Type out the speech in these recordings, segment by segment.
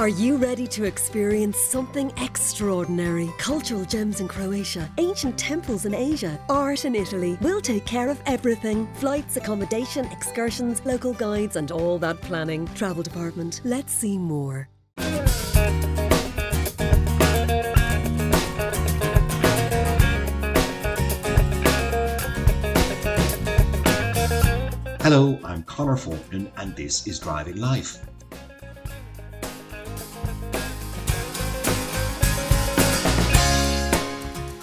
Are you ready to experience something extraordinary? Cultural gems in Croatia, ancient temples in Asia, art in Italy. We'll take care of everything flights, accommodation, excursions, local guides, and all that planning. Travel department, let's see more. Hello, I'm Conor Faughnan, and this is Driving Life.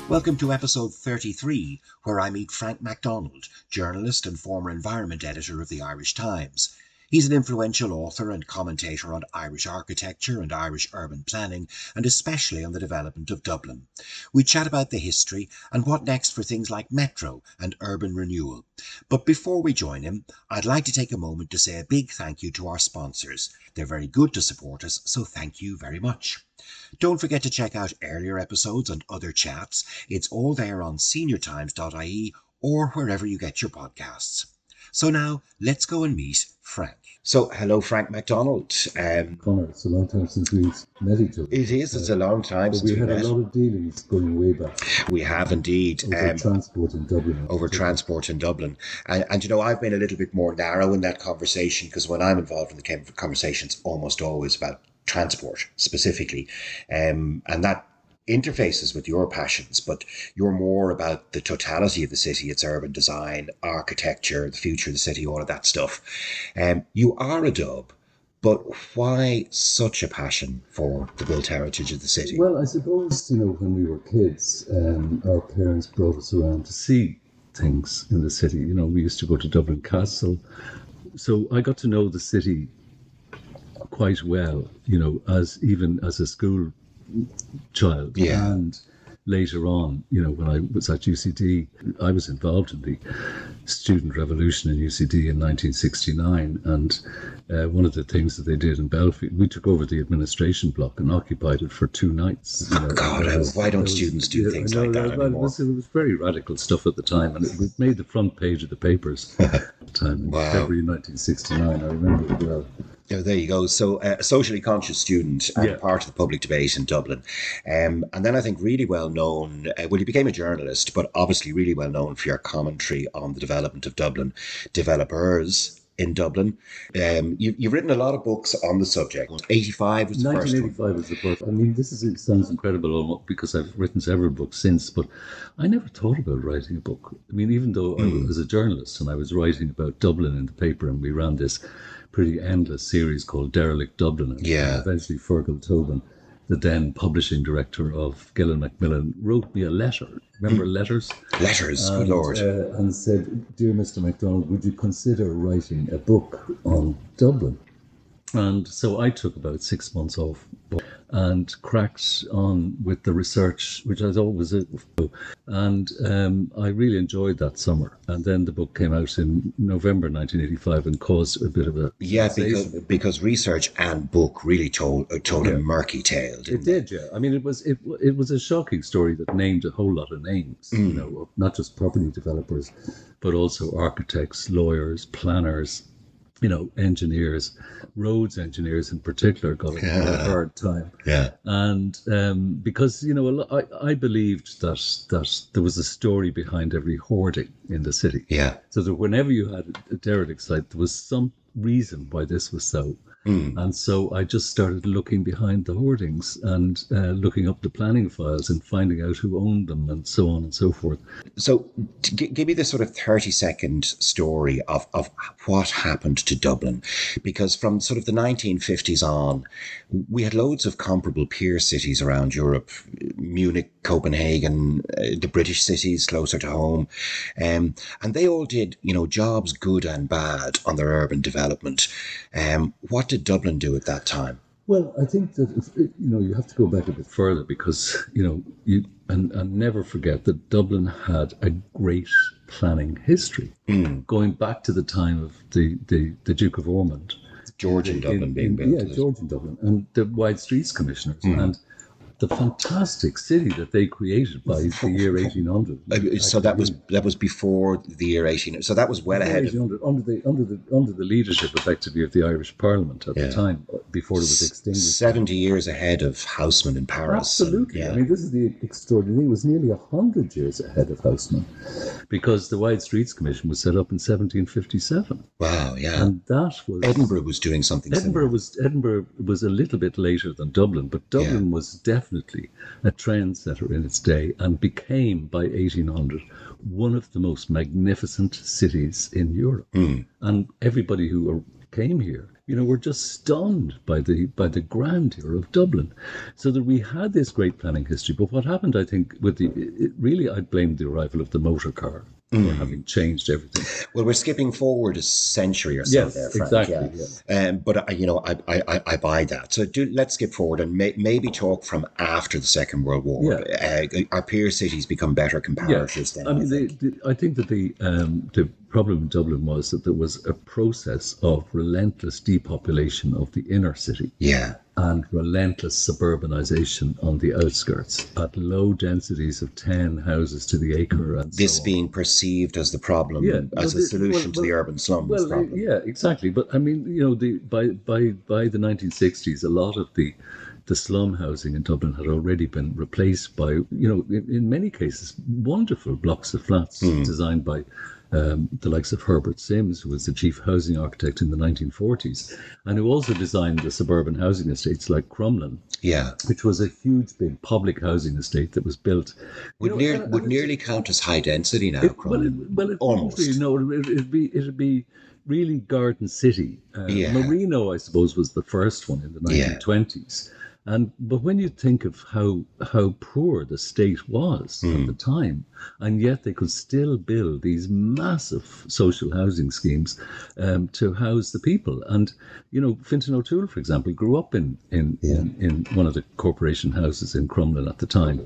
Welcome to episode 33, where I meet Frank McDonald, journalist and former environment editor of the Irish Times. He's an influential author and commentator on Irish architecture and Irish urban planning, and especially on the development of Dublin. We chat about the history and what next for things like metro and urban renewal. But before we join him, I'd like to take a moment to say a big thank you to our sponsors. They're very good to support us, so thank you very much. Don't forget to check out earlier episodes and other chats. It's all there on seniortimes.ie or wherever you get your podcasts. So now let's go and meet Frank. So, hello, Frank McDonald. Um, Conor, it's a long time since we've met each other. it is, it's a long time But since we we had met. a lot of dealings going way back We have indeed. over Um, transport in Dublin. over transport in Dublin. And, and you know, I've been a little bit more narrow in that conversation because when I'm involved in the con- conversation, it's almost always about transport specifically. Um, and that interfaces with your passions, but you're more about the totality of the city, its urban design, architecture, the future of the city, all of that stuff. Um, you are a dub. But why such a passion for the built heritage of the city? Well, I suppose, you know, when we were kids, um, our parents brought us around to see things in the city. You know, we used to go to Dublin Castle. So I got to know the city quite well, you know, as even as a school child. Yeah. And later on, you know, when I was at UCD, I was involved in the student revolution in UCD in 1969. And uh, one of the things that they did in Belfield, we took over the administration block and occupied it for two nights. Oh, know. God, was- why don't was- students do yeah, things know, like that well, It anymore? was, it was very radical stuff at the time, and it, it made the front page of the papers at the time in Wow. February 1969. I remember it well. Oh, there you go. So, uh, a socially conscious student and Yeah. part of the public debate in Dublin. Um, and then I think really well known, uh, well, you became a journalist, but obviously really well known for your commentary on the development of Dublin, developers in Dublin. Um, you, you've written a lot of books on the subject. 85 was the first one. 1985 was the first. I mean, this is it sounds incredible almost because I've written several books since, but I never thought about writing a book. I mean, even though I was a journalist and I was writing about Dublin in the paper, and we ran this pretty endless series called Derelict Dublin. And Yeah. Eventually, Fergal Tobin, the then publishing director of Gill and Macmillan, wrote me a letter. Remember letters? Letters, good lord. uh, and said, "Dear Mr. McDonald, would you consider writing a book on Dublin?" And so I took about six months off and cracked on with the research, which I thought was it. And um, I really enjoyed that summer. And then the book came out in November 1985 and caused a bit of a yeah, because, because research and book really told uh, told a murky tale. It did, yeah. I mean, it was it it was a shocking story that named a whole lot of names. You know, not just property developers, but also architects, lawyers, planners, you know, engineers, roads engineers in particular got a, got a hard time. Yeah. And um, because you know, I, I believed that that there was a story behind every hoarding in the city. Yeah. So that whenever you had a derelict site, there was some reason why this was so. And so I just started looking behind the hoardings and uh, looking up the planning files and finding out who owned them and so on and so forth. So, g- give me the sort of 30 second story of, of what happened to Dublin. Because from sort of the 1950s on, we had loads of comparable peer cities around Europe Munich, Copenhagen, uh, the British cities closer to home. Um, and they all did, you know, jobs good and bad on their urban development. Um, what did Dublin do at that time? Well, I think that you know you have to go back a bit further because you know you and, and never forget that Dublin had a great planning history hmm. going back to the time of the, the, the Duke of Ormond. Georgian Dublin in- being built. Yeah, Georgian Dublin and the Wide Streets Commissioners. Hmm. And the fantastic city that they created by the year 1800. Uh, So that was that was before the year eighteen. So that was well ahead of 1800, under the under the under the leadership, effectively, of the Irish Parliament at Yeah. the time, uh, before it was extinguished. seventy years ahead of Haussmann in Paris. and- Absolutely. yeah. I mean, this is the extraordinary thing. It was nearly 100 years ahead of Haussmann because the Wide Streets Commission was set up in 1757. wow. Yeah. And that was. Edinburgh was doing something Edinburgh was Edinburgh was a little bit later than Dublin, but Dublin was definitely a trendsetter in its day and became by 1800 one of the most magnificent cities in Europe. Hmm. And everybody who came here, you know, were just stunned by the by the grandeur of Dublin. So that we had this great planning history. But what happened, I think, with the it, really, I'd blame the arrival of the motor car for having changed everything. Well, we're skipping forward a century or so Yes, there, Frank. exactly, Yeah. Um, but I, you know, I, I, I- I buy that. So do let's skip forward and may, maybe talk from after the Second World War. Uh, our peer cities become better comparators then. I mean, the, the, I think that the um, the problem in Dublin was that there was a process of relentless depopulation of the inner city yeah. and relentless suburbanization on the outskirts at low densities of 10 houses to the acre and This so being perceived as the problem, Yeah, as well, a solution well, to the urban slums Well, problem. yeah, exactly. But I mean, you know, the by by by the 1960s, a lot of the the slum housing in Dublin had already been replaced by, you know, in, in many cases, wonderful blocks of flats hmm. designed by um, the likes of Herbert Simms, who was the chief housing architect in the 1940s, and who also designed the suburban housing estates like Crumlin, Yeah. which was a huge, big public housing estate that was built. Would, know, near, and- would and nearly count as high density now, it, well, Crumlin. it, well, it Almost. Really, no, it, it'd be it'd be really Garden City. Uh, Yeah. Marino, I suppose, was the first one in the Yeah. 1920s. And but when you think of how how poor the state was Hmm. at the time, and yet they could still build these massive social housing schemes um, to house the people. And you know, Fintan O'Toole, for example, grew up in in, in in one of the corporation houses in Crumlin at the time.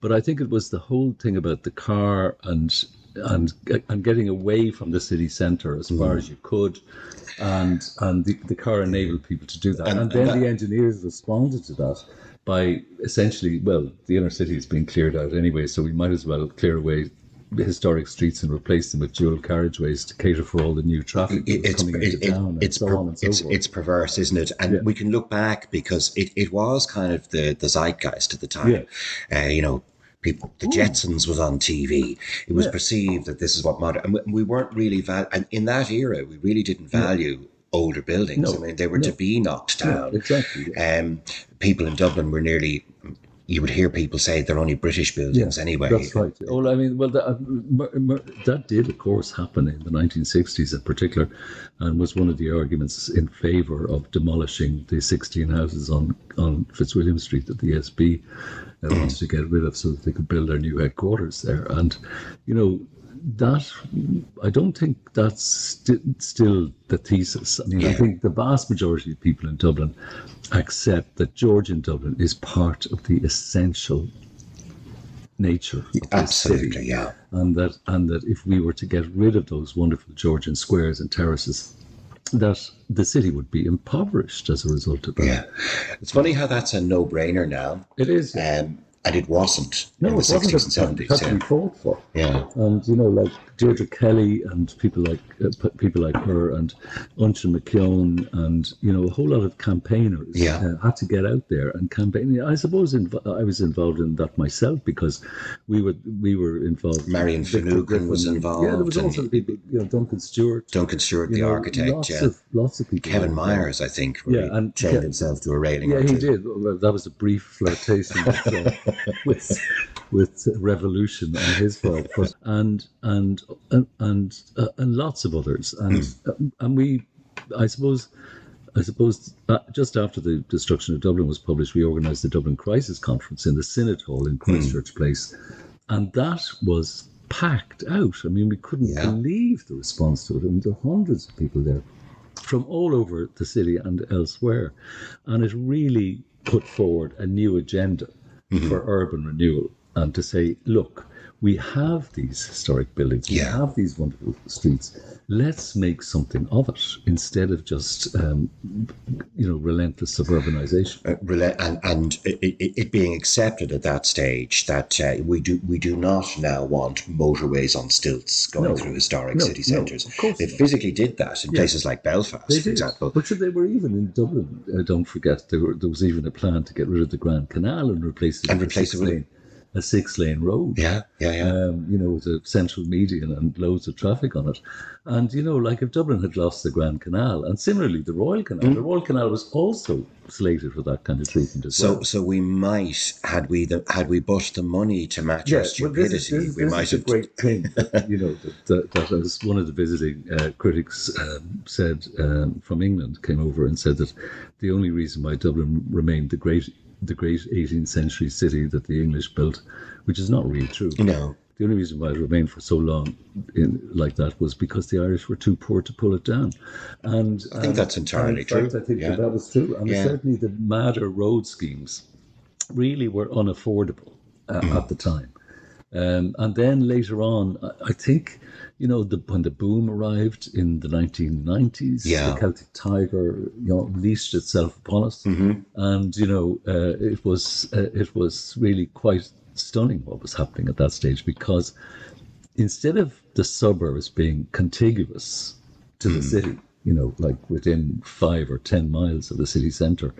But I think it was the whole thing about the car and and and getting away from the city centre as far Hmm. as you could, and and the, the car enabled people to do that. And- And, then and that- the engineers responded to that by essentially, well, the inner city is being cleared out anyway, so we might as well clear away the historic streets and replace them with dual carriageways to cater for all the new traffic that It- was it's coming it- into town it's so per- so it's it's perverse, isn't it? And Yeah. we can look back because it, it was kind of the, the zeitgeist at the time. Uh, you know, people, the Jetsons was on TV. It was Yeah. perceived that this is what modern, and we, we weren't really val- and in that era, we really didn't value older buildings. No, I mean, they were to be knocked Yeah, down. exactly. Um, people in Dublin were nearly. You would hear people say they're only British buildings anyway. That's right. Well, I mean, well, that, uh, that did, of course, happen in the 1960s in particular, and was one of the arguments in favour of demolishing the 16 houses on, on Fitzwilliam Street that the ESB uh, wanted to get rid of so that they could build their new headquarters there. And, you know, that I don't think that's sti- still the thesis. I mean, I think the vast majority of people in Dublin accept that Georgian Dublin is part of the essential nature Absolutely, city, yeah. and that and that if we were to get rid of those wonderful Georgian squares and terraces, that the city would be impoverished as a result of that. Yeah. It's funny how that's a no brainer now. It is. Um, and it wasn't no, in it the 60s and It had 70s. to fought for. Yeah. And you know, like Deirdre Kelly and people like uh, people like her and Uinseann MacEoin and you know a whole lot of campaigners Yeah. uh, had to get out there and campaign. I suppose inv- I was involved in that myself because we were we were involved. Marian Finucane was involved Yeah, there was also the people, you know, Duncan Stewart. Duncan Stewart, the know, architect, lots yeah. of lots of people. Kevin. Myers, I think, really Yeah, and chained Ke- himself to a railing. Yeah, he did. Well, that was a brief flirtation with, uh, with with revolution on his part, but, and and and and, uh, and lots of others, and Hmm. and we, I suppose. I suppose uh, just after the destruction of Dublin was published, we organised the Dublin Crisis Conference in the Synod Hall in Hmm. Christchurch Place, and that was packed out. I mean, we couldn't Yeah. believe the response to it. I mean, there were hundreds of people there from all over the city and elsewhere. And it really put forward a new agenda for urban renewal. And to say, look, we have these historic buildings, we have these wonderful streets. Let's make something of it instead of just, um, you know, relentless suburbanization. Uh, and and it, it, it being accepted at that stage that uh, we do we do not now want motorways on stilts going No. through historic No, city no, centres. of course they not. physically did that in Yeah. places like Belfast, They for did. example. But they were even in Dublin. Uh, don't forget, there, were, there was even a plan to get rid of the Grand Canal and replace it And replace it with- a six-lane road. Yeah, yeah, yeah. Um, you know, with a central median and loads of traffic on it. And, you know, like if Dublin had lost the Grand Canal, and similarly the Royal Canal, the Royal Canal was also slated for that kind of treatment as so well. so we might had we the had we but the money to match our well, stupidity, this is, this we this might is have. great thing, that, you know, that, that, that as one of the visiting uh, critics um, said um, from England came over and said that the only reason why Dublin remained the great the great 18th century city that the English built, which is not really true. No, The only reason why it remained for so long in, like that was because the Irish were too poor to pull it down. And I think that's entirely in fact, true. I think Yeah. that, that was true. And Yeah. certainly the madder road schemes really were unaffordable uh, Mm. at the time. Um, and then later on, I, I think, you know, the, when the boom arrived in the 1990s, Yeah. the Celtic Tiger, you know, leashed itself upon us, Mm-hmm. and you know, uh, it was uh, it was really quite stunning what was happening at that stage because instead of the suburbs being contiguous to the city, you know, like within five or ten miles of the city centre,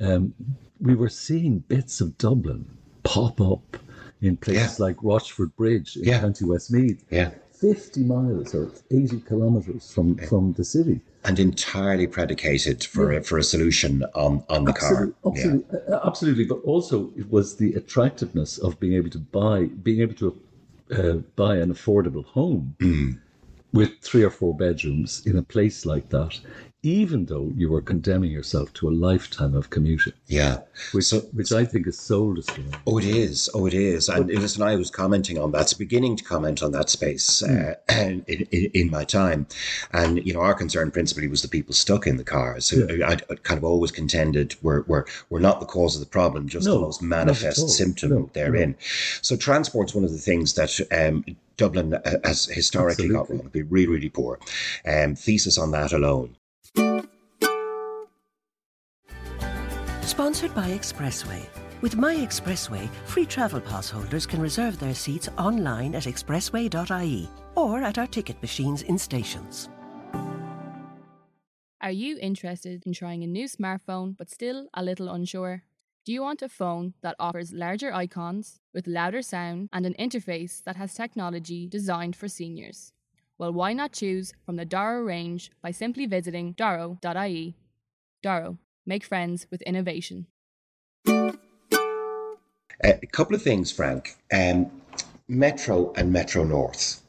um, we were seeing bits of Dublin pop up in places Yeah. like Rochfortbridge in Yeah. County Westmeath, yeah, 50 miles or 80 kilometres from, from the city. and entirely predicated for a, for a solution on on the car. Absolutely, absolutely, uh, absolutely. But also, it was the attractiveness of being able to buy, being able to uh, buy an affordable home with three or four bedrooms in a place like that, even though you were condemning yourself to a lifetime of commuting, Yeah. which So- which I think is soul destroying. Oh, it is. Oh, it is. And listen, I was commenting on that, beginning to comment on that space uh, in, in, in my time. And, you know, our concern principally was the people stuck in the cars. who I'd, I'd kind of always contended were, were, were not the cause of the problem, just No, the most manifest symptom No, therein. So transport's one of the things that um, Dublin uh, has historically got wrong, been really, really poor. Um, thesis on that alone. Sponsored by Expressway. With My Expressway, free travel pass holders can reserve their seats online at expressway.ie or at our ticket machines in stations. Are you interested in trying a new smartphone but still a little unsure? Do you want a phone that offers larger icons with louder sound and an interface that has technology designed for seniors? Well, why not choose from the Doro range by simply visiting doro.ie? Doro, make friends with innovation. A couple of things, Frank. Um, Metro and Metro North.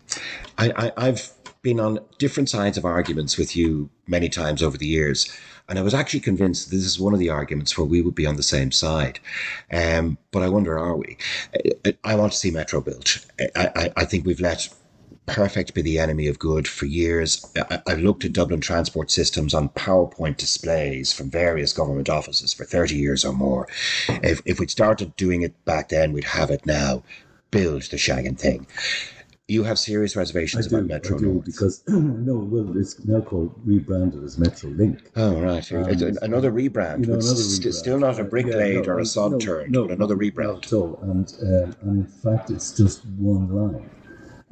I, I, I've been on different sides of arguments with you many times over the years, and I was actually convinced this is one of the arguments where we would be on the same side. Um, but I wonder, are we? I, I want to see Metro built. I, I, I think we've let perfect be the enemy of good for years. I, I've looked at Dublin transport systems on PowerPoint displays from various government offices for 30 years or more. If, if we'd started doing it back then, we'd have it now. Build the shagging thing. You have serious reservations I do, about Metro I do North. because no, well, it's now called rebranded as Metro Link. Oh, right. Um, another rebrand. You know, It's another rebrand. Still not a Uh, brick yeah, laid no, or a uh, sod no, turned, no, but another rebrand. all. And, um, and in fact, it's just one line.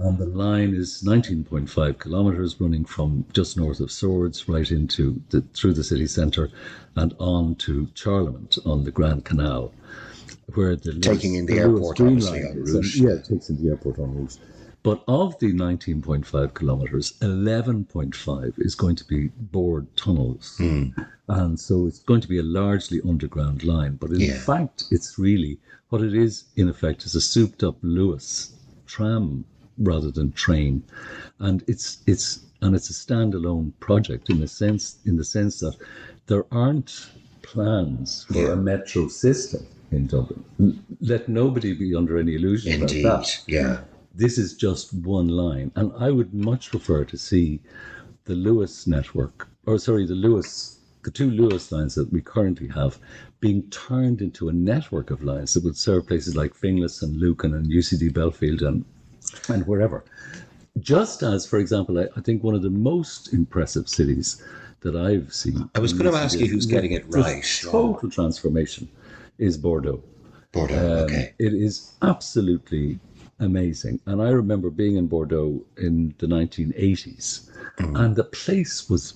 And the line is 19.5 kilometres, running from just north of Swords right into the, through the city centre and on to Charlemont on the Grand Canal, where the Taking in the Luas airport, Green obviously, line en route. Yeah, it takes in the airport en route. But of the 19.5 kilometres, 11.5 is going to be bored tunnels. Hmm. And so it's going to be a largely underground line. But in Yeah. fact, it's really what it is, in effect, is a souped up Luas tram rather than train. And it's it's and it's a standalone project in the sense in the sense that there aren't plans for Yeah. a metro system in Dublin. Let nobody be under any illusion Indeed. about that Yeah. this is just one line. And I would much prefer to see the Luas network, or sorry, the Luas the two Luas lines that we currently have being turned into a network of lines that would serve places like Finglas and Lucan and UCD Belfield and, and wherever. Just as, for example, I, I think one of the most impressive cities that I've seen. I was going to ask you who's getting it right. Total transformation is Bordeaux. Bordeaux, Um, okay. It is absolutely amazing. And I remember being in Bordeaux in the 1980s, Mm. and the place was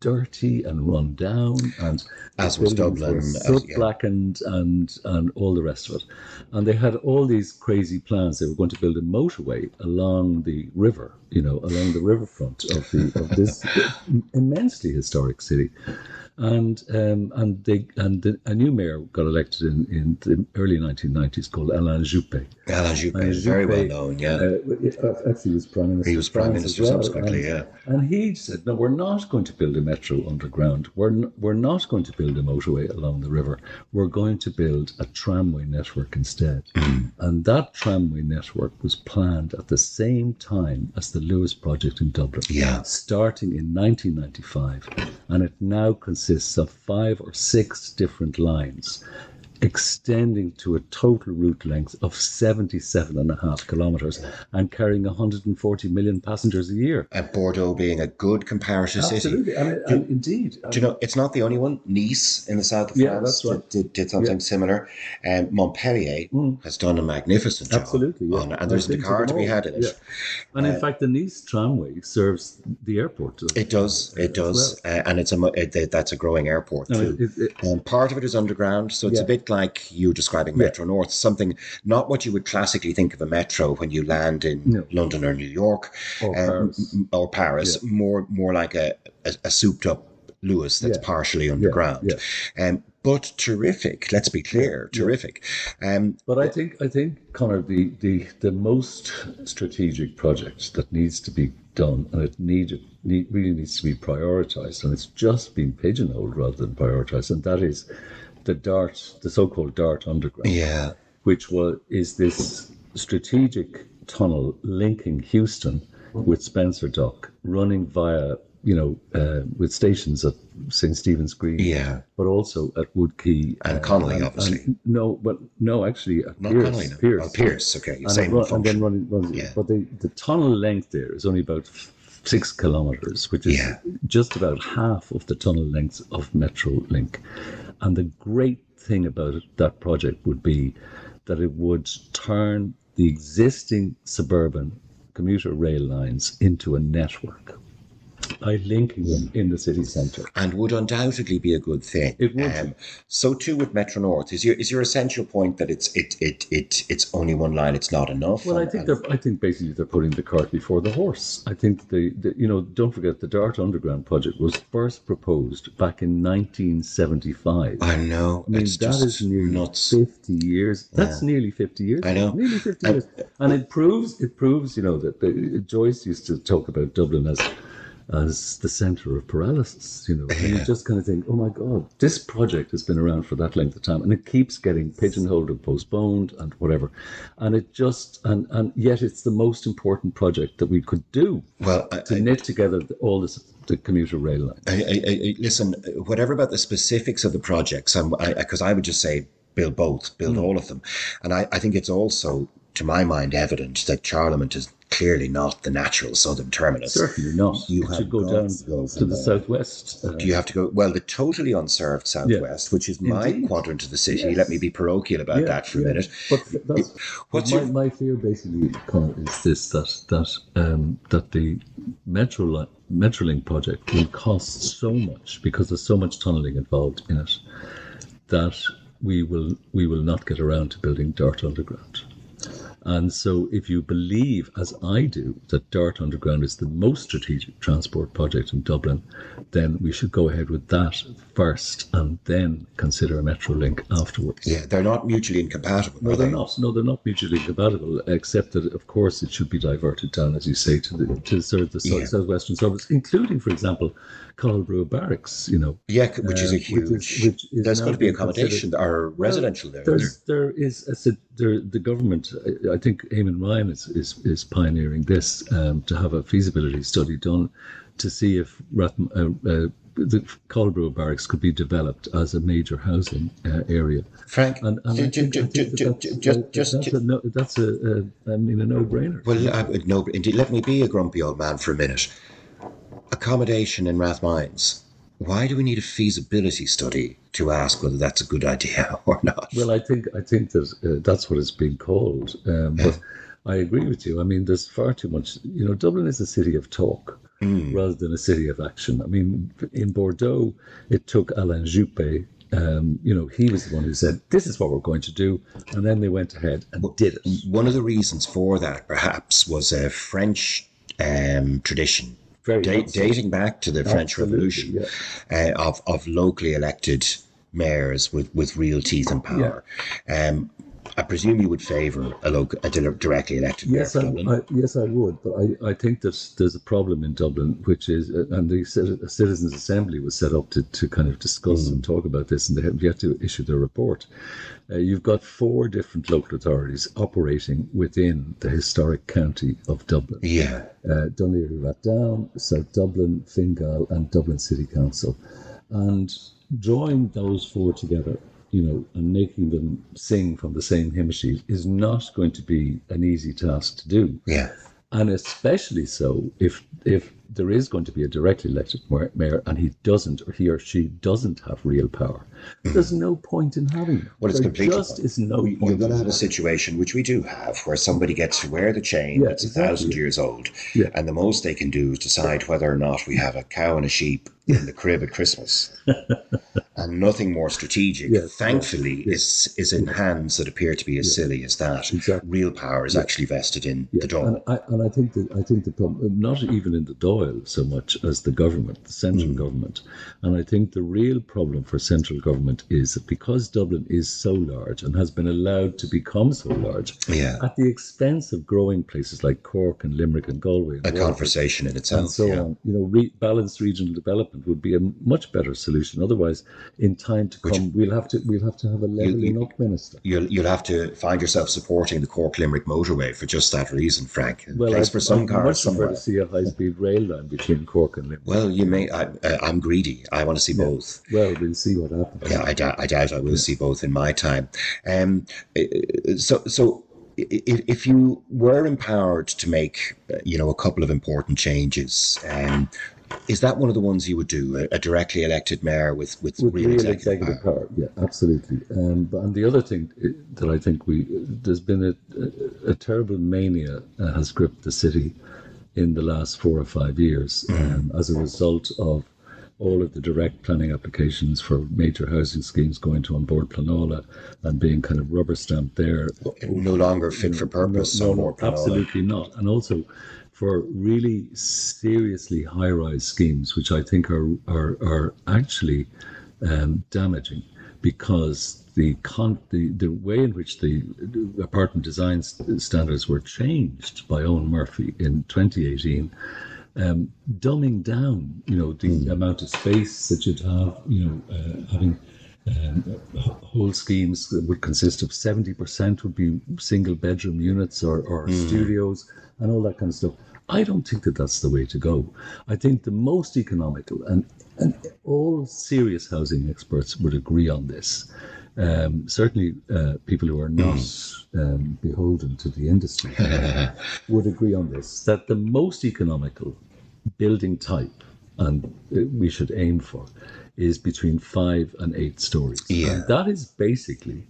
dirty and run down, and As was Dublin, soot yeah. blackened, and and all the rest of it. And they had all these crazy plans. They were going to build a motorway along the river, you know, along the riverfront of the of this immensely historic city. And um, and they and the, a new mayor got elected in, in the early 1990s called Alain Juppé. Alain Juppé is very well known, yeah. Uh, actually, he was prime minister. He was Prime Minister well, subsequently, and- yeah. And he said, "No, we're not going to build a metro underground. We're n- we're not going to build a motorway along the river. We're going to build a tramway network instead." Mm. And that tramway network was planned at the same time as the Luas project in Dublin. Yeah. Starting in 1995, and it now consists of five or six different lines extending to a total route length of 77 and a half kilometres and carrying 140 million passengers a year. And Bordeaux being a good comparative city. Absolutely, and, and indeed. Do you know, it's not the only one. Nice in the south of Yeah, France that's right. did, did something similar. Um, Montpellier has done a magnificent job. Mm. Absolutely, yeah. on- and there's a car to be had in it. yeah. And in fact, the Nice tramway serves the airport. It does, it does, uh, and it's a it, that's a growing airport No, too. it- it- Um, part of it is underground, so it's a Yeah. Like you describing Metro North, something not what you would classically think of a metro when you land in No. London or New York Or um, Paris. or Paris. More more like a, a, a souped up Luas that's Yeah. partially underground. Um, but terrific. Let's be clear, terrific. Um, But I think I think Conor, the, the the most strategic project that needs to be done, and it needed need, really needs to be prioritized, and it's just been pigeonholed rather than prioritized, and that is the Dart, the so-called Dart Underground, yeah, which was is this strategic tunnel linking Heuston with Spencer Dock, running via you know uh, with stations at St Stephen's Green, Yeah. but also at Wood Quay And Connolly, obviously. no, but no, actually, at not Pearse, Connolly. No. Pearse, Oh, Pearse. Okay, and, same run, and then running, runs. Yeah. But the, the tunnel length there is only about six kilometers, which is Yeah. just about half of the tunnel length of Metrolink. And the great thing about it, that project would be that it would turn the existing suburban commuter rail lines into a network by linking them in the city centre. and would undoubtedly be a good thing. It would. Um, so too with Metro North. Is your is your essential point that it's it it it it's only one line? It's not enough. Well, I think they're. I think basically they're putting the cart before the horse. I think the, the you know don't forget the Dart Underground project was first proposed back in 1975. I know. I mean that is nearly nuts. 50 years. That's nearly 50 years. I know. Nearly 50 And- years, and it proves it proves you know that the, Joyce used to talk about Dublin as as the center of paralysis. You know, and you just kind of think, oh my god, this project has been around for that length of time, and it keeps getting pigeonholed and postponed and whatever, and it just and and yet it's the most important project that we could do Well, I, to I, knit together all this the commuter rail line. I, I, I, listen. Whatever about the specifics of the projects, I'm because I, would just say build both, build Hmm. all of them, and I, I think it's also, to my mind, evident that Charlemont is clearly not the natural southern terminus. Certainly not. You it have should go down to go to the there. southwest. Uh, Do you have to go? Well, the totally unserved southwest, which is my Indeed. quadrant of the city. Yes. Let me be parochial about Yeah, that for a minute. But that's What's my, your- my fear basically is this that that um, that the metro li- Metrolink project will cost so much because there's so much tunneling involved in it that we will we will not get around to building Dart Underground. And so, if you believe, as I do, that Dart Underground is the most strategic transport project in Dublin, then we should go ahead with that first and then consider a Metrolink afterwards. Yeah, they're not mutually incompatible. No, they're they? not. No, they're not mutually compatible. Except that, of course, it should be diverted down, as you say, to the to serve the Yeah. southwestern suburbs, including, for example, Cathal Brugha Barracks. You know, Yeah, which is a Uh, which is- huge. which is there's going to be accommodation or residential there. there's there is a, there, the government. I- I think Eamon Ryan is is, is pioneering this um, to have a feasibility study done to see if uh, uh, the Cathal Brugha Barracks could be developed as a major housing uh, area. Frank, And, and I ju- think, ju- I think ju- that's, ju- uh, just, just, that's a, no, that's a, a I mean, a no-brainer. Well, uh, no, indeed. Let me be a grumpy old man for a minute. Accommodation in Rathmines. Why do we need a feasibility study to ask whether that's a good idea or not? Well, I think I think that uh, that's what it's being called. Um, but I agree with you. I mean, there's far too much. You know, Dublin is a city of talk rather than a city of action. I mean, in Bordeaux, it took Alain Juppé. Um, you know, he was the one who said, "This is what we're going to do," and then they went ahead and did it. One of the reasons for that, perhaps, was a French um, tradition da- dating back to the French Absolutely, Revolution uh, of, of locally elected mayors with, with real teeth and power. Um, I presume you would favour a, local, a directly elected Yes, mayor I. I, yes, I would, but I, I think that there's a problem in Dublin, which is, uh, and the Citi- Citizens Assembly was set up to, to kind of discuss and talk about this, and they have yet to issue their report. Uh, you've got four different local authorities operating within the historic county of Dublin. yeah. Uh, Dún Laoghaire, South Dublin, Fingal, and Dublin City Council. And drawing those four together, you know, and making them sing from the same hymn sheet is not going to be an easy task to do. Yeah. And especially so if if there is going to be a directly elected mayor- mayor and he doesn't or he or she doesn't have real power, there's no point in having it. Mm-hmm. Well, it's there completely. just is no point. You're going to have a situation, which we do have, where somebody gets to wear the chain Yeah, that's a thousand years old, Yeah. and the most they can do is decide whether or not we have a cow and a sheep in the crib at Christmas, and nothing more strategic. Yes, thankfully, is is in hands that appear to be as silly as that. Exactly. Real power is actually vested in the Dáil. And I, and I think that I think the problem, not even in the Dáil so much as the government, the central government, and I think the real problem for central government is that because Dublin is so large and has been allowed to become so large, Yeah. at the expense of growing places like Cork and Limerick and Galway, and A Waterford conversation in itself. and so yeah. on. You know, re- balanced regional development would be a much better solution. Otherwise, in time to come, we'll have to we'll have to have a levelling up minister. You'll, you'll have to find yourself supporting the Cork Limerick motorway for just that reason, Frank. A Well, place I'd, for some I'd cars somewhere. to see a high-speed rail line between Cork and Limerick. Well, you may. I, I'm greedy. I want to see both. Well, we'll see what happens. Yeah, I doubt. I doubt I will see both in my time. Um, uh, so, so i- if you were empowered to make, uh, you know, a couple of important changes, um, is that one of the ones you would do? A, directly elected mayor with with, with real, executive, executive power? power. Yeah, absolutely. Um, but and the other thing uh, that I think we there's been a, a, a terrible mania uh, has gripped the city in the last four or five years um, as a result of all of the direct planning applications for major housing schemes going to An Bord Pleanála and being kind of rubber stamped there No longer fit for purpose. no, no, more Pleanála. absolutely not. And also for really seriously high-rise schemes, which I think are are, are actually um, damaging because the, con- the the way in which the apartment design standards were changed by Eoghan Murphy in 2018 um, dumbing down, you know, the amount of space that you'd have, you know, uh, having um, whole schemes that would consist of 70% would be single bedroom units or, or studios and all that kind of stuff. I don't think that that's the way to go. I think the most economical, and, and all serious housing experts would agree on this. Um, certainly, uh, people who are not um, beholden to the industry would agree on this that the most economical building type and uh, we should aim for is between five and eight stories. Yeah. And that is basically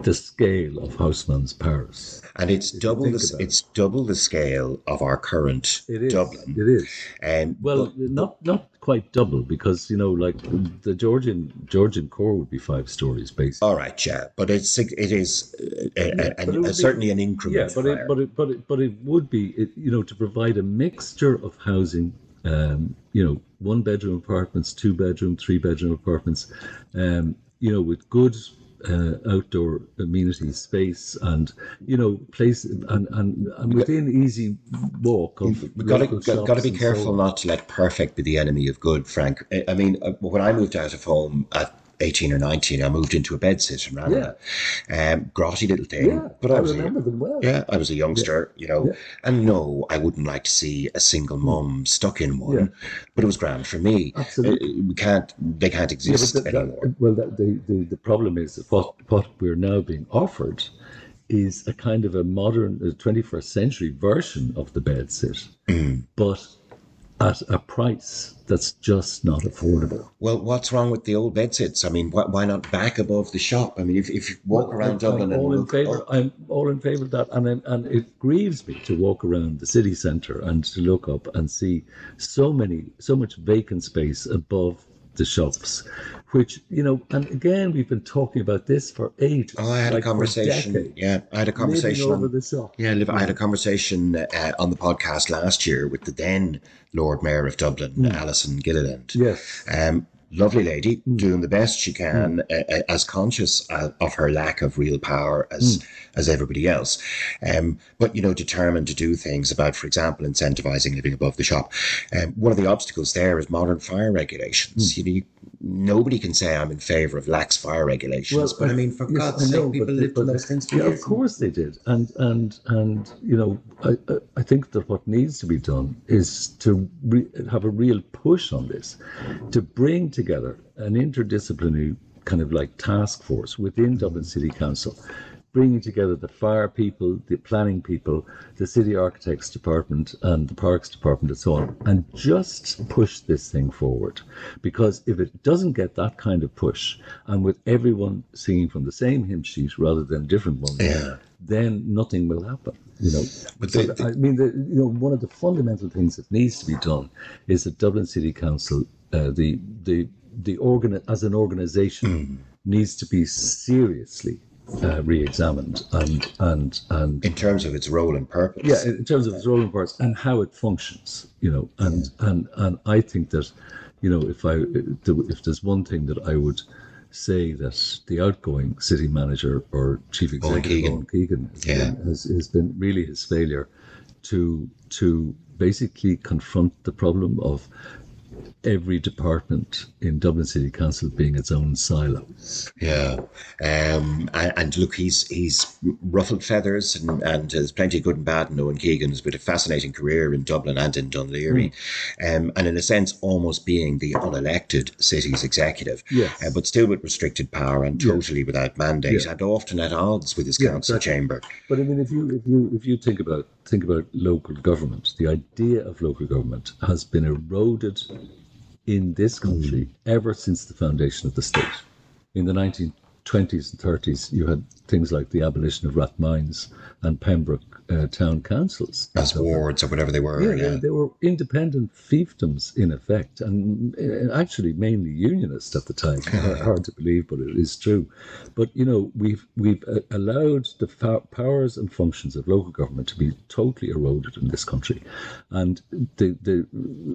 the scale of Haussmann's Paris. and it's double the it. it's double the scale of our current It is. Dublin. It is. Um, Well, but- not not quite double because you know, like the Georgian Georgian core would be five stories basically. all right, yeah, but it's it is uh, uh, but an- it would uh, be- certainly an increment. Yeah, but it, but it, but it, but it would be, it, you know, to provide a mixture of housing, um, you know, one bedroom apartments, two bedroom, three bedroom apartments, um, you know, with good uh, outdoor amenity space and you know place and and, and within easy walk of We've got to got, to be and so careful not to let perfect be the enemy of good, Frank. I- I mean, uh, when I moved out of home at 18 or 19, I moved into a bedsit in Ranelagh. Um, grotty little thing. Yeah, but I, I was remember a, them well. Yeah, I was a youngster, you know. Yeah. And no, I wouldn't like to see a single mum stuck in one, Yeah. but it was grand for me. Absolutely. Uh, we can't, they can't exist but that- that- anymore. well, that, the, the, the problem is that what, what we're now being offered is a kind of a modern, uh, 21st century version of the bed sit, Mm. but at a price that's just not affordable. Well, what's wrong with the old bedsits? I mean, wh- why not back above the shop? I mean, if, if you walk Well, around I'm- Dublin I'm and all in favor. up- I'm all in favor of that, and I'm, and it grieves me to walk around the city centre and to look up and see so many, so much vacant space above the shops, which you know. And again, we've been talking about this for ages. Oh, I had like a conversation. Yeah, I had a conversation. over on- the shop. Yeah, I had a conversation uh, on the podcast last year with the then Lord Mayor of Dublin, Alison Gilliland. Yes. Um, lovely lady, doing the best she can, uh, uh, as conscious uh, of her lack of real power as as everybody else. Um, but you know, determined to do things about, for example, incentivizing living above the shop. Um, one of the obstacles there is modern fire regulations. You know, you, nobody can say I'm in favour of lax fire regulations, but I mean, for yes, God's sake, people lived but- in those things Yeah, of course they did, and and and you know, I I- I think that what needs to be done is to re- have a real push on this, to bring together an interdisciplinary kind of like task force within Dublin City Council. Bringing together the fire people, the planning people, the city architects department, and the parks department, and so on, and just push this thing forward. Because if it doesn't get that kind of push, and with everyone singing from the same hymn sheet rather than different ones, Yeah. then nothing will happen. You know, But So the- I mean, the, you know, one of the fundamental things that needs to be done is that Dublin City Council, uh, the the the organ as an organisation, needs to be seriously uh, re-examined and and and in terms of its role and purpose. yeah, in terms of its role and parts and how it functions, you know, and and and I think that, you know, if I if there's one thing that I would say that the outgoing city manager or chief executive Keegan. Owen Keegan has, Yeah. been, has, has been really his failure to to basically confront the problem of every department in Dublin City Council being its own silo. Yeah, um, and, and look, he's he's ruffled feathers, and, and there's plenty of good and bad in Owen Keegan has with a fascinating career in Dublin and in Dún Laoghaire, um, and in a sense, almost being the unelected city's executive, Yes. uh, but still with restricted power and totally without mandate, Yeah. and often at odds with his Yeah, council exactly. chamber. But I mean, if you if you if you think about think about local government, the idea of local government has been eroded in this country mm. ever since the foundation of the state. In the 1920s and 30s, you had things like the abolition of Rathmines and Pembroke uh, town councils. As wards or whatever they were, Yeah, yeah. they, they were independent fiefdoms in effect, and uh, actually mainly unionist at the time. Hard- to believe, but it is true. But you know, we've we've uh, allowed the fa- powers and functions of local government to be totally eroded in this country, and the the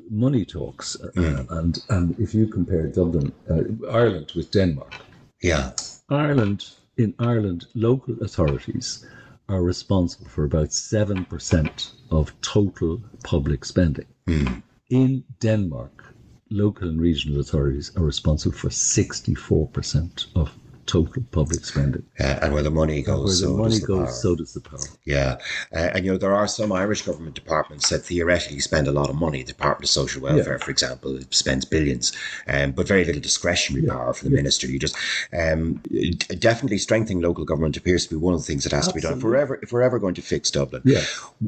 money talks. Uh, and and if you compare Dublin, uh, Ireland with Denmark, Yeah, Ireland, in Ireland, local authorities are responsible for about 7% of total public spending. Hmm. In Denmark, local and regional authorities are responsible for 64% of total public spending. uh, and where the money goes, Where so the does money the goes, power. so does the power. Yeah, uh, and you know there are some Irish government departments that theoretically spend a lot of money. The Department of Social Welfare, for example, spends billions, um, but very little discretionary power for the minister. You just um, definitely strengthening local government appears to be one of the things that has to be done if we're ever if we're ever going to fix Dublin. Yeah.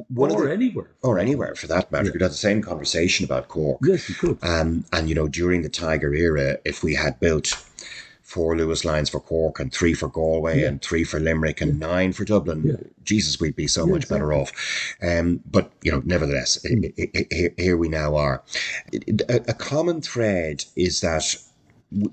one or of the, anywhere. or anywhere for that matter. We could have the same conversation about Cork. Yes, you could. Um, and you know, during the Tiger era, if we had built four Luas lines for Cork and three for Galway and three for Limerick and nine for Dublin, Yeah. Jesus, we'd be so much better off. Um, but you know, nevertheless, here we now are. A, a common thread is that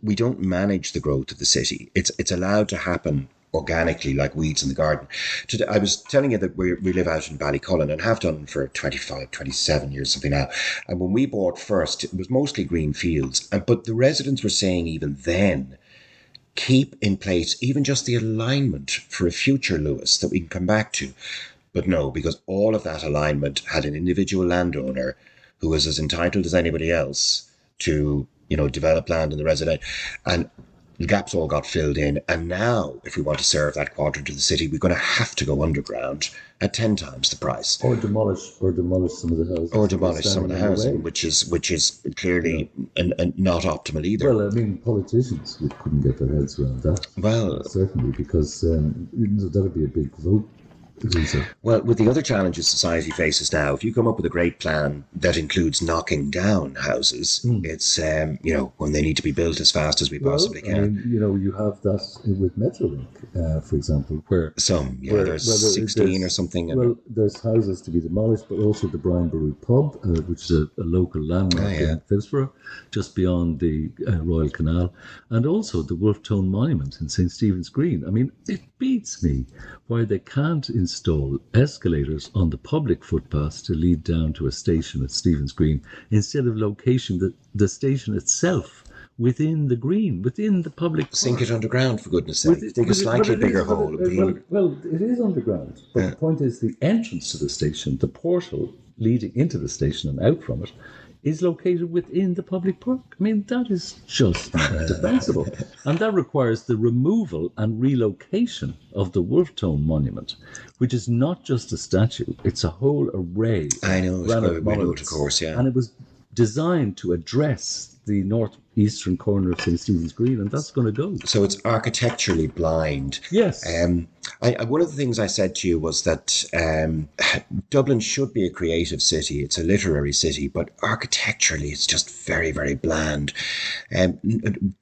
we don't manage the growth of the city. It's it's allowed to happen organically like weeds in the garden. Today, I was telling you that we, we live out in Ballycullen and have done for 25, 27 years, something now. And when we bought first, it was mostly green fields. And, but the residents were saying even then, keep in place even just the alignment for a future Luas that we can come back to. But no, because all of that alignment had an individual landowner who was as entitled as anybody else to, you know, develop land in the resident. And The gaps all got filled in, and now, if we want to serve that quadrant of the city, we're going to have to go underground at ten times the price, Or demolish, or demolish some of the houses. or demolish some of the housing, which is which is clearly an, an not optimal either. Well, I mean, politicians couldn't get their heads around that. Well, Certainly, because um, that would be a big vote Well, with the other challenges society faces now, if you come up with a great plan that includes knocking down houses, it's um, you know when they need to be built as fast as we possibly well, I can. mean, you know, you have that with Metrolink, uh, for example, where Some, yeah, where- there's where there- sixteen there's- or something. and- Well, there's houses to be demolished, but also the Brian Boru pub, uh, which is a, a local landmark Oh, yeah. in Phibsborough, just beyond the uh, Royal Canal, and also the Wolfe Tone Monument in St Stephen's Green. I mean, it beats me why they can't install escalators on the public footpaths to lead down to a station at Stephen's Green instead of locating the, the station itself within the green, within the public Sink park. it underground, for goodness sake. it- Dig a slightly but it is- bigger hole. well, well, it is underground. But the point is, the entrance to the station, the portal leading into the station and out from it, is located within the public park. I mean, that is just defensible. And that requires the removal and relocation of the Wolfe Tone Monument, which is not just a statue, it's a whole array of I know, it's granite quite- we know of course, yeah. And it was designed to address the northeastern corner of St. Stephen's Green, and that's going to go. so it's architecturally blind. Yes. Um, I, I, one of the things I said to you was that um, Dublin should be a creative city. It's a literary city, but architecturally, it's just very, very bland. Um,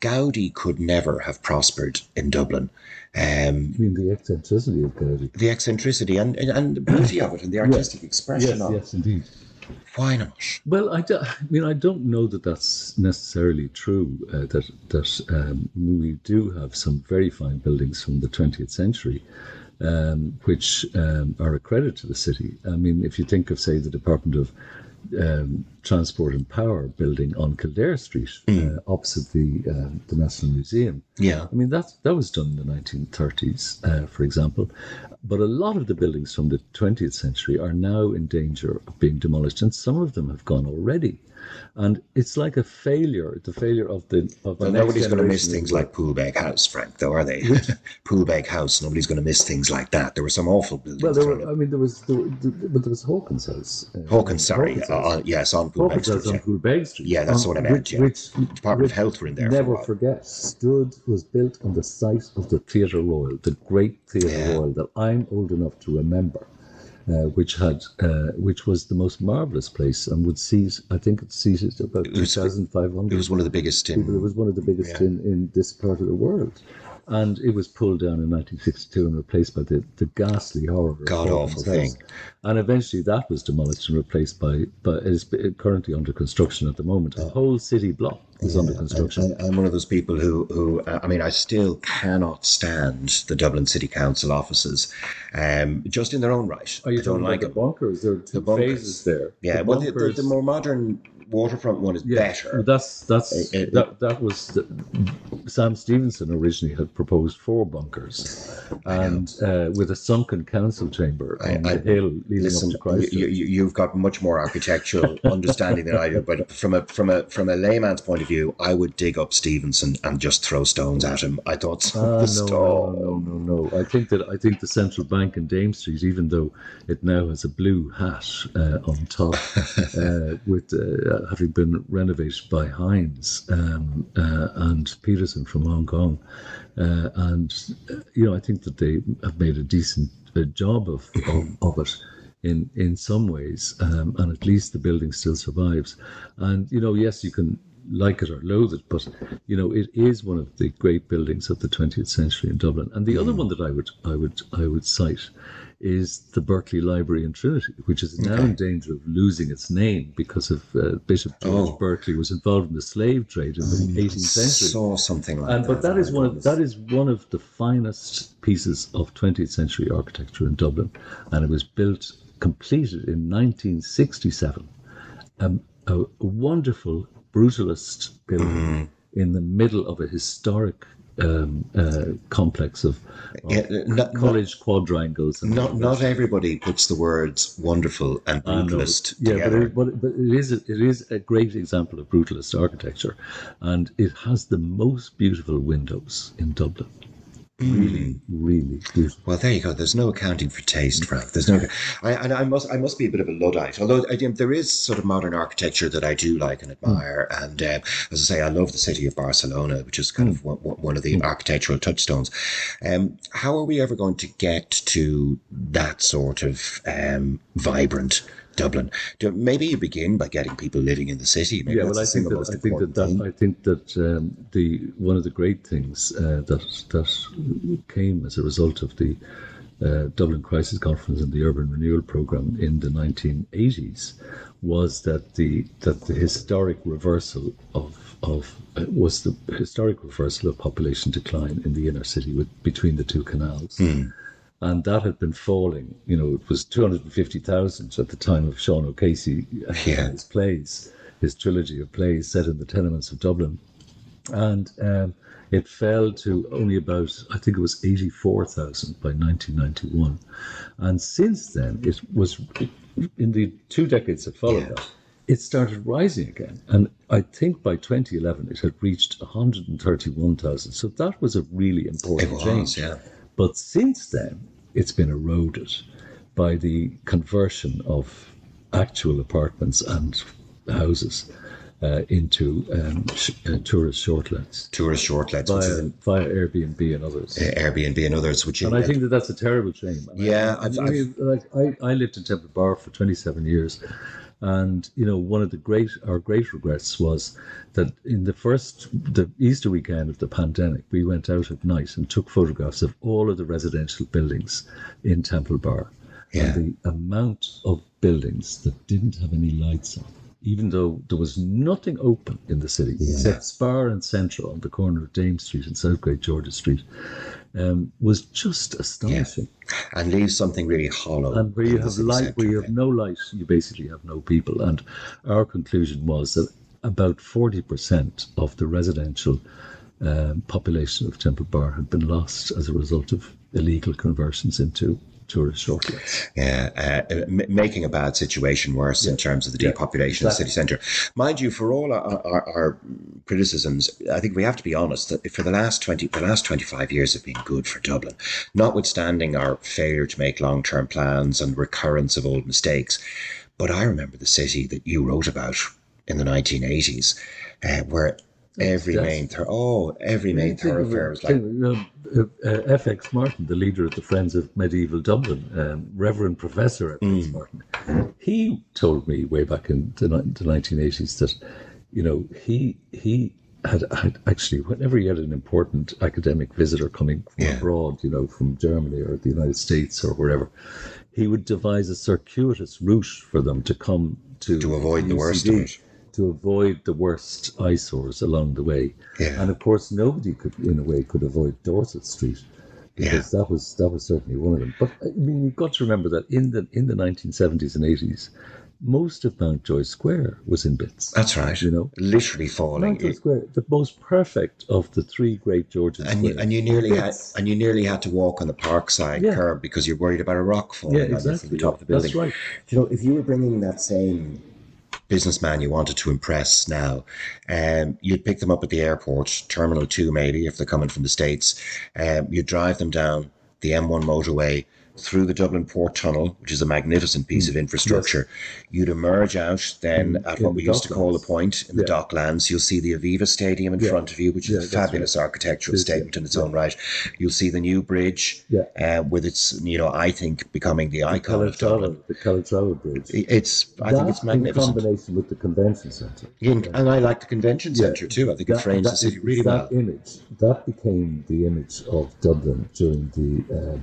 Gaudi could never have prospered in Dublin. Um, I mean, the eccentricity of Gaudi. the eccentricity and, and, and the beauty of it and the artistic expression Yes, of it. yes, indeed. Why not? Well, I, do, I mean, I don't know that that's necessarily true. Uh, that that um, we do have some very fine buildings from the 20th century, um, which um, are a credit to the city. I mean, if you think of, say, the Department of um, Transport and Power building on Kildare Street, uh, opposite the um, the National Museum. Yeah. I mean, that that was done in the 1930s, uh, for example. But a lot of the buildings from the 20th century are now in danger of being demolished, and some of them have gone already. And it's like a failure, the failure of the of Well, nobody's going to miss things like Poolbeg House, Frank, though, are they? Poolbeg House. Nobody's going to miss things like that. There were some awful buildings. Well, there were. I mean, there was, there, but there was Hawkins House. uh, Hawkins, sorry. Hawkins Uh, House. uh, yes, on Poolbeg Hawkins House Street. on yeah. Poolbeg Street. Yeah, that's on- what I meant, Which, yeah. which, Department which of Health were in there for Never while. forget, stood was built on the site of the Theatre Royal, the great Theatre Yeah. Royal that I'm old enough to remember. Uh, which had, uh, which was the most marvelous place, and would seat. I think it seated about two was- thousand five hundred. It was one of the biggest people. It was one of the biggest Yeah. in, in this part of the world. And it was pulled down in 1962 and replaced by the, the ghastly horror God awful thing. And eventually that was demolished and replaced by, but is currently under construction at the moment. A whole city block is under construction. I, I'm one of those people who, who uh, I mean, I still cannot stand the Dublin City Council offices, um, just in their own right. Are you I don't like it. the bunkers? There are two bunkers. phases there. Yeah, the well, the, the, the more modern waterfront one is yeah, better. That's that's that that was the, Sam Stephenson originally had proposed four bunkers, and uh, with a sunken council chamber I- on I- the hill leading Listen, up to Christchurch. you, you, you've got much more architectural understanding than I do, but from a from a from a layman's point of view, I would dig up Stephenson and just throw stones at him. I thought some Ah, no, no, no, no, no. I think that I think the central bank in Dame Street, even though it now has a blue hat uh, on top, uh, with uh, having been renovated by Heinz um, uh, and Peterson from Hong Kong, uh, and uh, you know I think that they have made a decent uh, job of, of of it in in some ways, um, and at least the building still survives. And you know, yes, you can like it or loathe it, but you know, it is one of the great buildings of the 20th century in Dublin. And the other one that I would I would I would cite is the Berkeley Library in Trinity, which is now in danger of losing its name because of uh, Bishop George Oh. Berkeley was involved in the slave trade in the 18th century. Saw something like And, that. but that is one of, that is one of the finest pieces of 20th century architecture in Dublin, and it was built completed in 1967. Um, a, a wonderful brutalist building in the middle of a historic um, uh, complex of, of Yeah, not- college quadrangles. And Not not everybody puts the words wonderful and brutalist Yeah, but together. it, but, but it is a, it is a great example of brutalist architecture, and it has the most beautiful windows in Dublin. Really, really. Well, there you go. There's no accounting for taste, Frank. There's no. I, and I must. I must be a bit of a luddite. Although I, there is sort of modern architecture that I do like and admire. And uh, as I say, I love the city of Barcelona, which is kind of one, one of the architectural touchstones. Um, how are we ever going to get to that sort of um, vibrant Dublin? Do, maybe you begin by getting people living in the city. Maybe yeah, well, I think that I think that, that. I think that um, the one of the great things uh, that that came as a result of the uh, Dublin Crisis Conference and the Urban Renewal Program in the 1980s was that the that the historic reversal of of uh, was the historic reversal of population decline in the inner city with between the two canals. And that had been falling. You know, it was 250,000 at the time of Sean O'Casey, uh, Yeah. his plays, his trilogy of plays set in the tenements of Dublin. And um, it fell to only about, I think it was 84,000 by 1991. And since then, it was in the two decades that followed Yeah. that, it started rising again. And I think by 2011, it had reached 131,000. So that was a really It important was, change. yeah. But since then, it's been eroded by the conversion of actual apartments and houses uh, into um, sh- uh, tourist shortlets Tourist shortlets, via, via Airbnb and others. uh, Airbnb and others, which And I think that that's a terrible shame. And Yeah, I, I've- I, mean, like I, I lived in Temple Bar for 27 years, and you know one of the great our great regrets was that in the first the Easter weekend of the pandemic, we went out at night and took photographs of all of the residential buildings in Temple Bar, Yeah. and the amount of buildings that didn't have any lights on. Even though there was nothing open in the city except Spar and Central on the corner of Dame Street and South Great George's Street, um, was just astonishing. and leaves something really hollow. And where you have light, where you have no light, you basically have no people. And our conclusion was that about 40% of the residential um, population of Temple Bar had been lost as a result of illegal conversions into tourist shortlets. Yeah, uh, m- making a bad situation worse in terms of the depopulation of the city centre. Mind you, for all our, our, our criticisms, I think we have to be honest that for the last twenty, the last twenty five years have been good for Dublin, notwithstanding our failure to make long term plans and recurrence of old mistakes. But I remember the city that you wrote about in the nineteen eighties, uh, where every yes. main thor- oh every main Think of it- thoroughfare was like think of it, uh, uh, FX Martin, the leader of the Friends of Medieval Dublin, um, Reverend Professor FX Mm. Martin, he told me way back in the, the 1980s that, you know, he he had, had actually, whenever he had an important academic visitor coming from Yeah. abroad, you know, from Germany or the United States or wherever, he would devise a circuitous route for them to come to to avoid the worst of it. To avoid the worst eyesores along the way. Yeah. And of course, nobody could, in a way, could avoid Dorset Street because that was that was certainly one of them. But I mean, you've got to remember that in the in the 1970s and 80s, most of Mountjoy Square was in bits. That's right. You know, literally falling. Mountjoy Square, the most perfect of the three great Georgian and you, squares. and you nearly had and you nearly had to walk on the parkside Yeah. curb because you're worried about a rock falling yeah, on you from exactly. the top of the building. That's right. You know, if you were bringing that same businessman you wanted to impress now, um, you'd pick them up at the airport, Terminal Two, maybe if they're coming from the states. Um, you'd drive them down the M1 motorway through the Dublin Port Tunnel, which is a magnificent piece of infrastructure. You'd emerge out then at Mm. in what we the used to call the point in the Docklands. You'll see the Aviva Stadium in Yeah. front of you, which Yeah, is a fabulous architectural is, yeah. statement in its own right. You'll see the new bridge, Yeah. uh, with its, you know, I think becoming the icon of Dublin. Calatrava, the Calatrava Bridge. It's, I think That it's magnificent. In combination with the convention centre. And I like the convention centre too. I think it frames that the city really well. that image that became the image of Dublin during the um,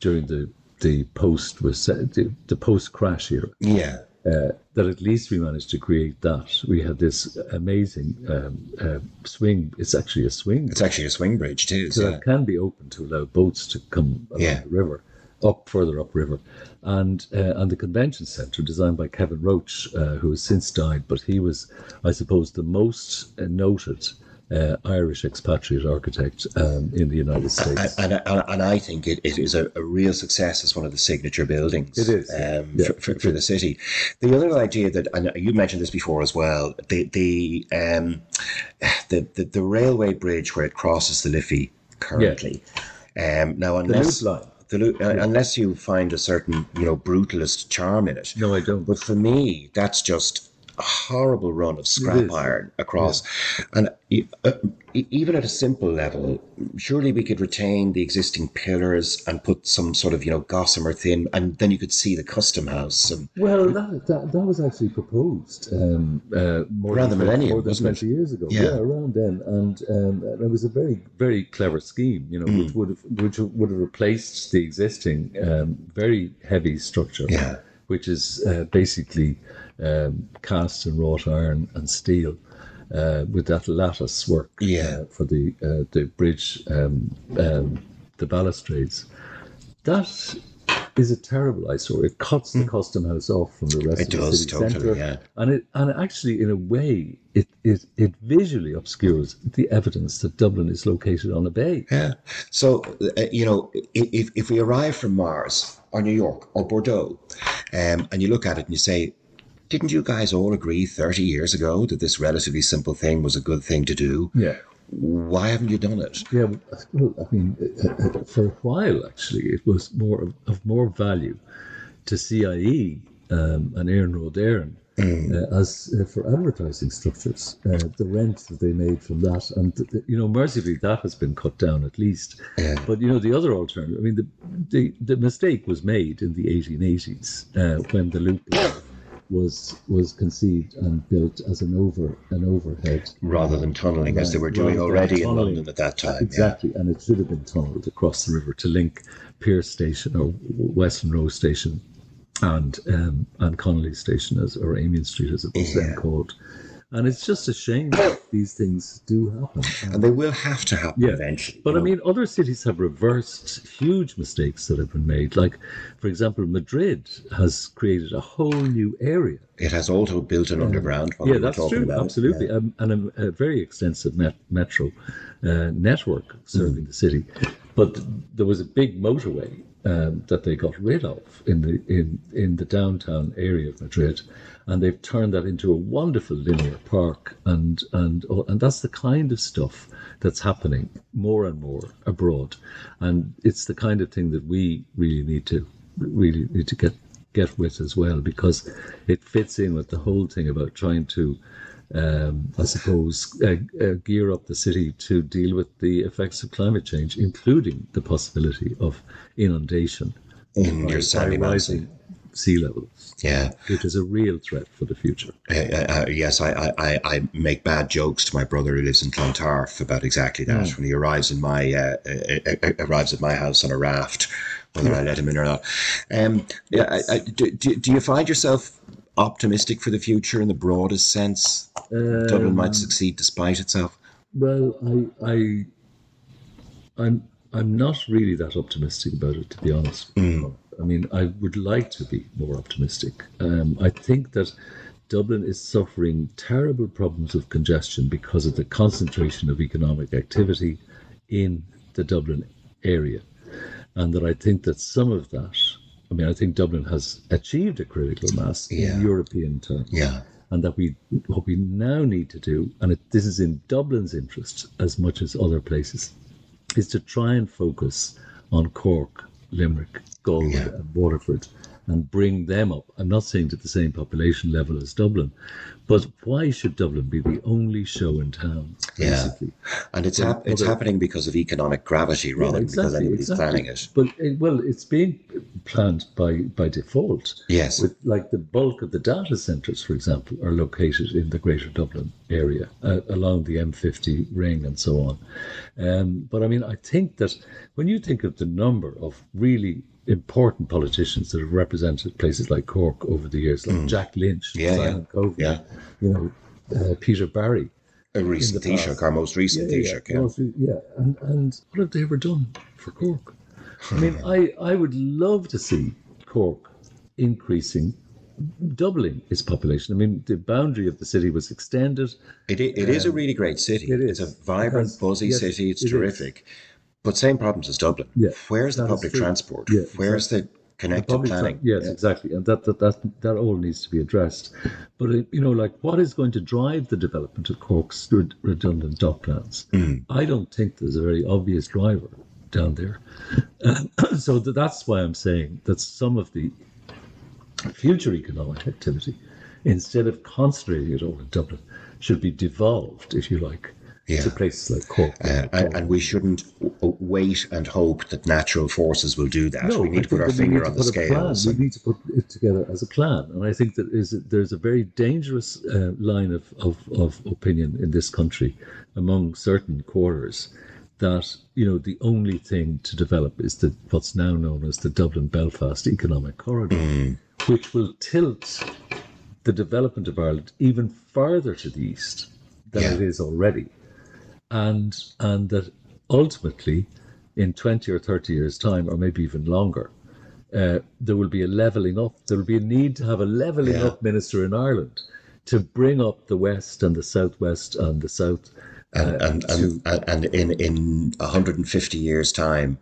during the the post the, the post crash era. Yeah, Uh, that at least we managed to create that. We had this amazing um, uh, swing. It's actually a swing. it's actually a swing bridge too. so So that can be open to allow boats to come along Yeah. the river, up further upriver, and uh, and the convention centre designed by Kevin Roche, uh, who has since died, but he was, I suppose, the most uh, noted uh, Irish expatriate architect um, in the United States. And, and, and I think it, it is a, a real success as one of the signature buildings. It is, um, yeah, for, for, for the city. The other idea that, and you mentioned this before as well, the the um, the, the, the railway bridge where it crosses the Liffey currently. Um, now, unless Loop line. the uh, unless you find a certain you know brutalist charm in it. No, I don't. But for me, that's just a horrible run of scrap iron across. And e- uh, even at a simple level, surely we could retain the existing pillars and put some sort of, you know, gossamer thin, and then you could see the custom house. And Well, that, that, that was actually proposed um, uh, more Around than, the millennium, more than wasn't it? 20 years ago. Yeah. around then. And um, it was a very, very clever scheme, you know, Mm. which would have which would have replaced the existing um, very heavy structure, Yeah. which is uh, basically um, cast and wrought iron and steel. Uh, with that lattice work Yeah. uh, for the uh, the bridge, um, um, the balustrades, that is a terrible eyesore. It cuts the custom house off from the rest Hmm. It of the city totally, centre, yeah. and it and actually, in a way, it, it it visually obscures the evidence that Dublin is located on a bay. yeah. So, uh, you know, if, if we arrive from Mars or New York or Bordeaux, um, and you look at it and you say, didn't you guys all agree 30 years ago that this relatively simple thing was a good thing to do? Yeah. Why haven't you done it? Yeah, well, I mean, for a while actually, it was more of, of more value to CIE um, and Iarnród Éireann uh, as uh, for advertising structures. Uh, the rent that they made from that, and you know, mercifully that has been cut down at least. Yeah. But you know, the other alternative. I mean, the the, the mistake was made in the 1880s uh, when the loop was was conceived and built as an over an overhead Rather than tunneling, as they were doing already in. London at that time. yeah. Exactly, and it should have been tunnelled across the river to link Pearse Station or Westland Row Station and um, and Connolly Station as or Amiens Street as it was then called. And it's just a shame that these things do happen. And they will have to happen Yeah. eventually. But I know. mean, other cities have reversed huge mistakes that have been made. Like, for example, Madrid has created a whole new area it has also built an underground. Yeah, we that's true. about. Absolutely, Yeah. um, and a, a very extensive met, metro uh, network Mm. serving the city. But there was a big motorway um, that they got rid of in the in in the downtown area of Madrid, and they've turned that into a wonderful linear park, and and oh, and that's the kind of stuff that's happening more and more abroad, and it's the kind of thing that we really need to really need to get get with as well because it fits in with the whole thing about trying to um, I suppose, uh, uh, gear up the city to deal with the effects of climate change, including the possibility of inundation in by- your Sandy rising sea levels, Yeah. which is a real threat for the future. Uh, uh, yes, I, I, I- make bad jokes to my brother who lives in Clontarf about exactly that. Hmm. When he arrives in my uh, uh, uh, arrives at my house on a raft, whether I let him in or not. Um, yeah, I, I, do, do do you find yourself optimistic for the future in the broadest sense? Dublin Um, might succeed despite itself. Well, I, I, I'm, I'm not really that optimistic about it, to be honest. I mean, I would like to be more optimistic. Um, I think that Dublin is suffering terrible problems of congestion because of the concentration of economic activity in the Dublin area, and that I think that some of that. I mean, I think Dublin has achieved a critical mass Yeah. in European terms Yeah. and that we what we now need to do, and it, this is in Dublin's interest as much as other places, is to try and focus on Cork, Limerick, Galway, Yeah. and Waterford, and bring them up. I'm not saying to the same population level as Dublin, but why should Dublin be the only show in town? Yeah. And it's hap- it's other- happening because of economic gravity rather than because anybody's planning it. But uh, well, it's being planned by by default. Yes. With like the bulk of the data centers, for example, are located in the Greater Dublin area, uh, along the M50 ring and so on. Um, but I mean, I think that when you think of the number of really important politicians that have represented places like Cork over the years, like Jack Lynch, Mm. Yeah, yeah. Coveney, Yeah. you know, uh, Peter Barry. A recent. Taoiseach, our most recent Taoiseach. Yeah, so- yeah. And, and what have they ever done for Cork? I mean, I, I would love to see Cork increasing doubling its population. I mean, the boundary of the city was extended. It, it is a really great city. it It's a vibrant, Because- buzzy yes, city. It's it is. But same problems as Dublin. Yeah, Where's the that public transport? Yeah, Where's the connected Public planning? tra- yes, exactly, and that, that that that all needs to be addressed. But uh, you know, like, what is going to drive the development of Cork's red- redundant dock plans? I don't think there's a very obvious driver down there. Um, so th- that's why I'm saying that some of the future economic activity, instead of concentrating it all in Dublin, should be devolved, if you like, Yeah. to places like Cork. Uh, and, and we shouldn't w- wait and hope that natural forces will do that. No, we need to put our finger on the scales. We need to put it together as a plan, and I think that is there's a very dangerous uh, line of, of, of opinion in this country among certain quarters that you know the only thing to develop is the what's now known as the Dublin Belfast Economic Corridor, which will tilt the development of Ireland even further to the east than Yeah. it is already and and that ultimately in 20 or 30 years time or maybe even longer uh, there will be a leveling up there will be a need to have a leveling Yeah. up minister in ireland to bring up the west and the southwest and the south and and, and, and, and in in 150 years time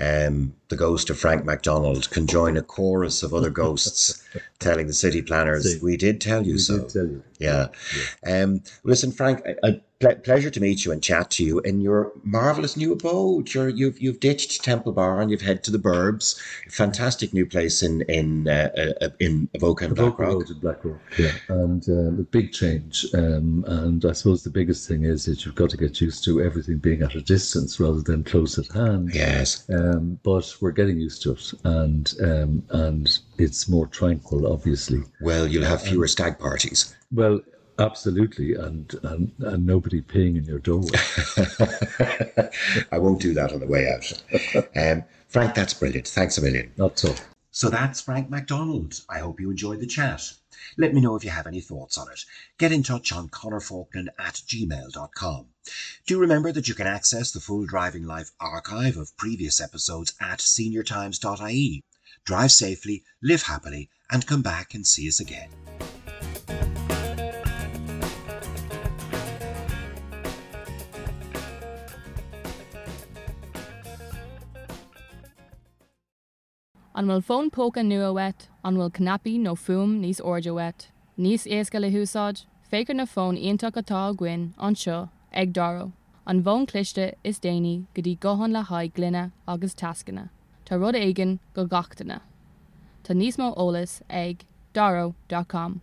um, the ghost of Frank McDonald can join a chorus of other ghosts telling the city planners, "We did tell you we so." tell you Yeah. Um, listen, Frank, a, a ple- pleasure to meet you and chat to you in your marvelous new abode. You're, you've you've ditched Temple Bar and you've head to the Burbs. Fantastic new place in in uh, uh, in Avoca and Blackrock. Road in Blackrock, yeah, and uh, a big change. Um, and I suppose the biggest thing is that you've got to get used to everything being at a distance rather than close at hand. Yes. Um, but we're getting used to it, and um, and it's more tranquil, obviously. Well, you'll have fewer stag parties. Well, absolutely, and and, and nobody peeing in your doorway. I won't do that on the way out. Um, Frank, that's brilliant. Thanks a million. Not so. So that's Frank McDonald. I hope you enjoyed the chat. Let me know if you have any thoughts on it. Get in touch on conorfaughnan at gmail.com. Do remember that you can access the full Driving Life archive of previous episodes at seniortimes.ie. Drive safely, live happily, and come back and see us again. An bhfuil fón póca nua wet, an bhfuil cnapi nó fum níos orde wet. Níos éasca le húsáid, fécar na fón ionach atá gin an seo ag daro. An bhón cliste is déine go dtí gohan le haid glunne agus tascanna. Tá rud aigen go gachtainna. Tá níos mó ólas ag daro.com.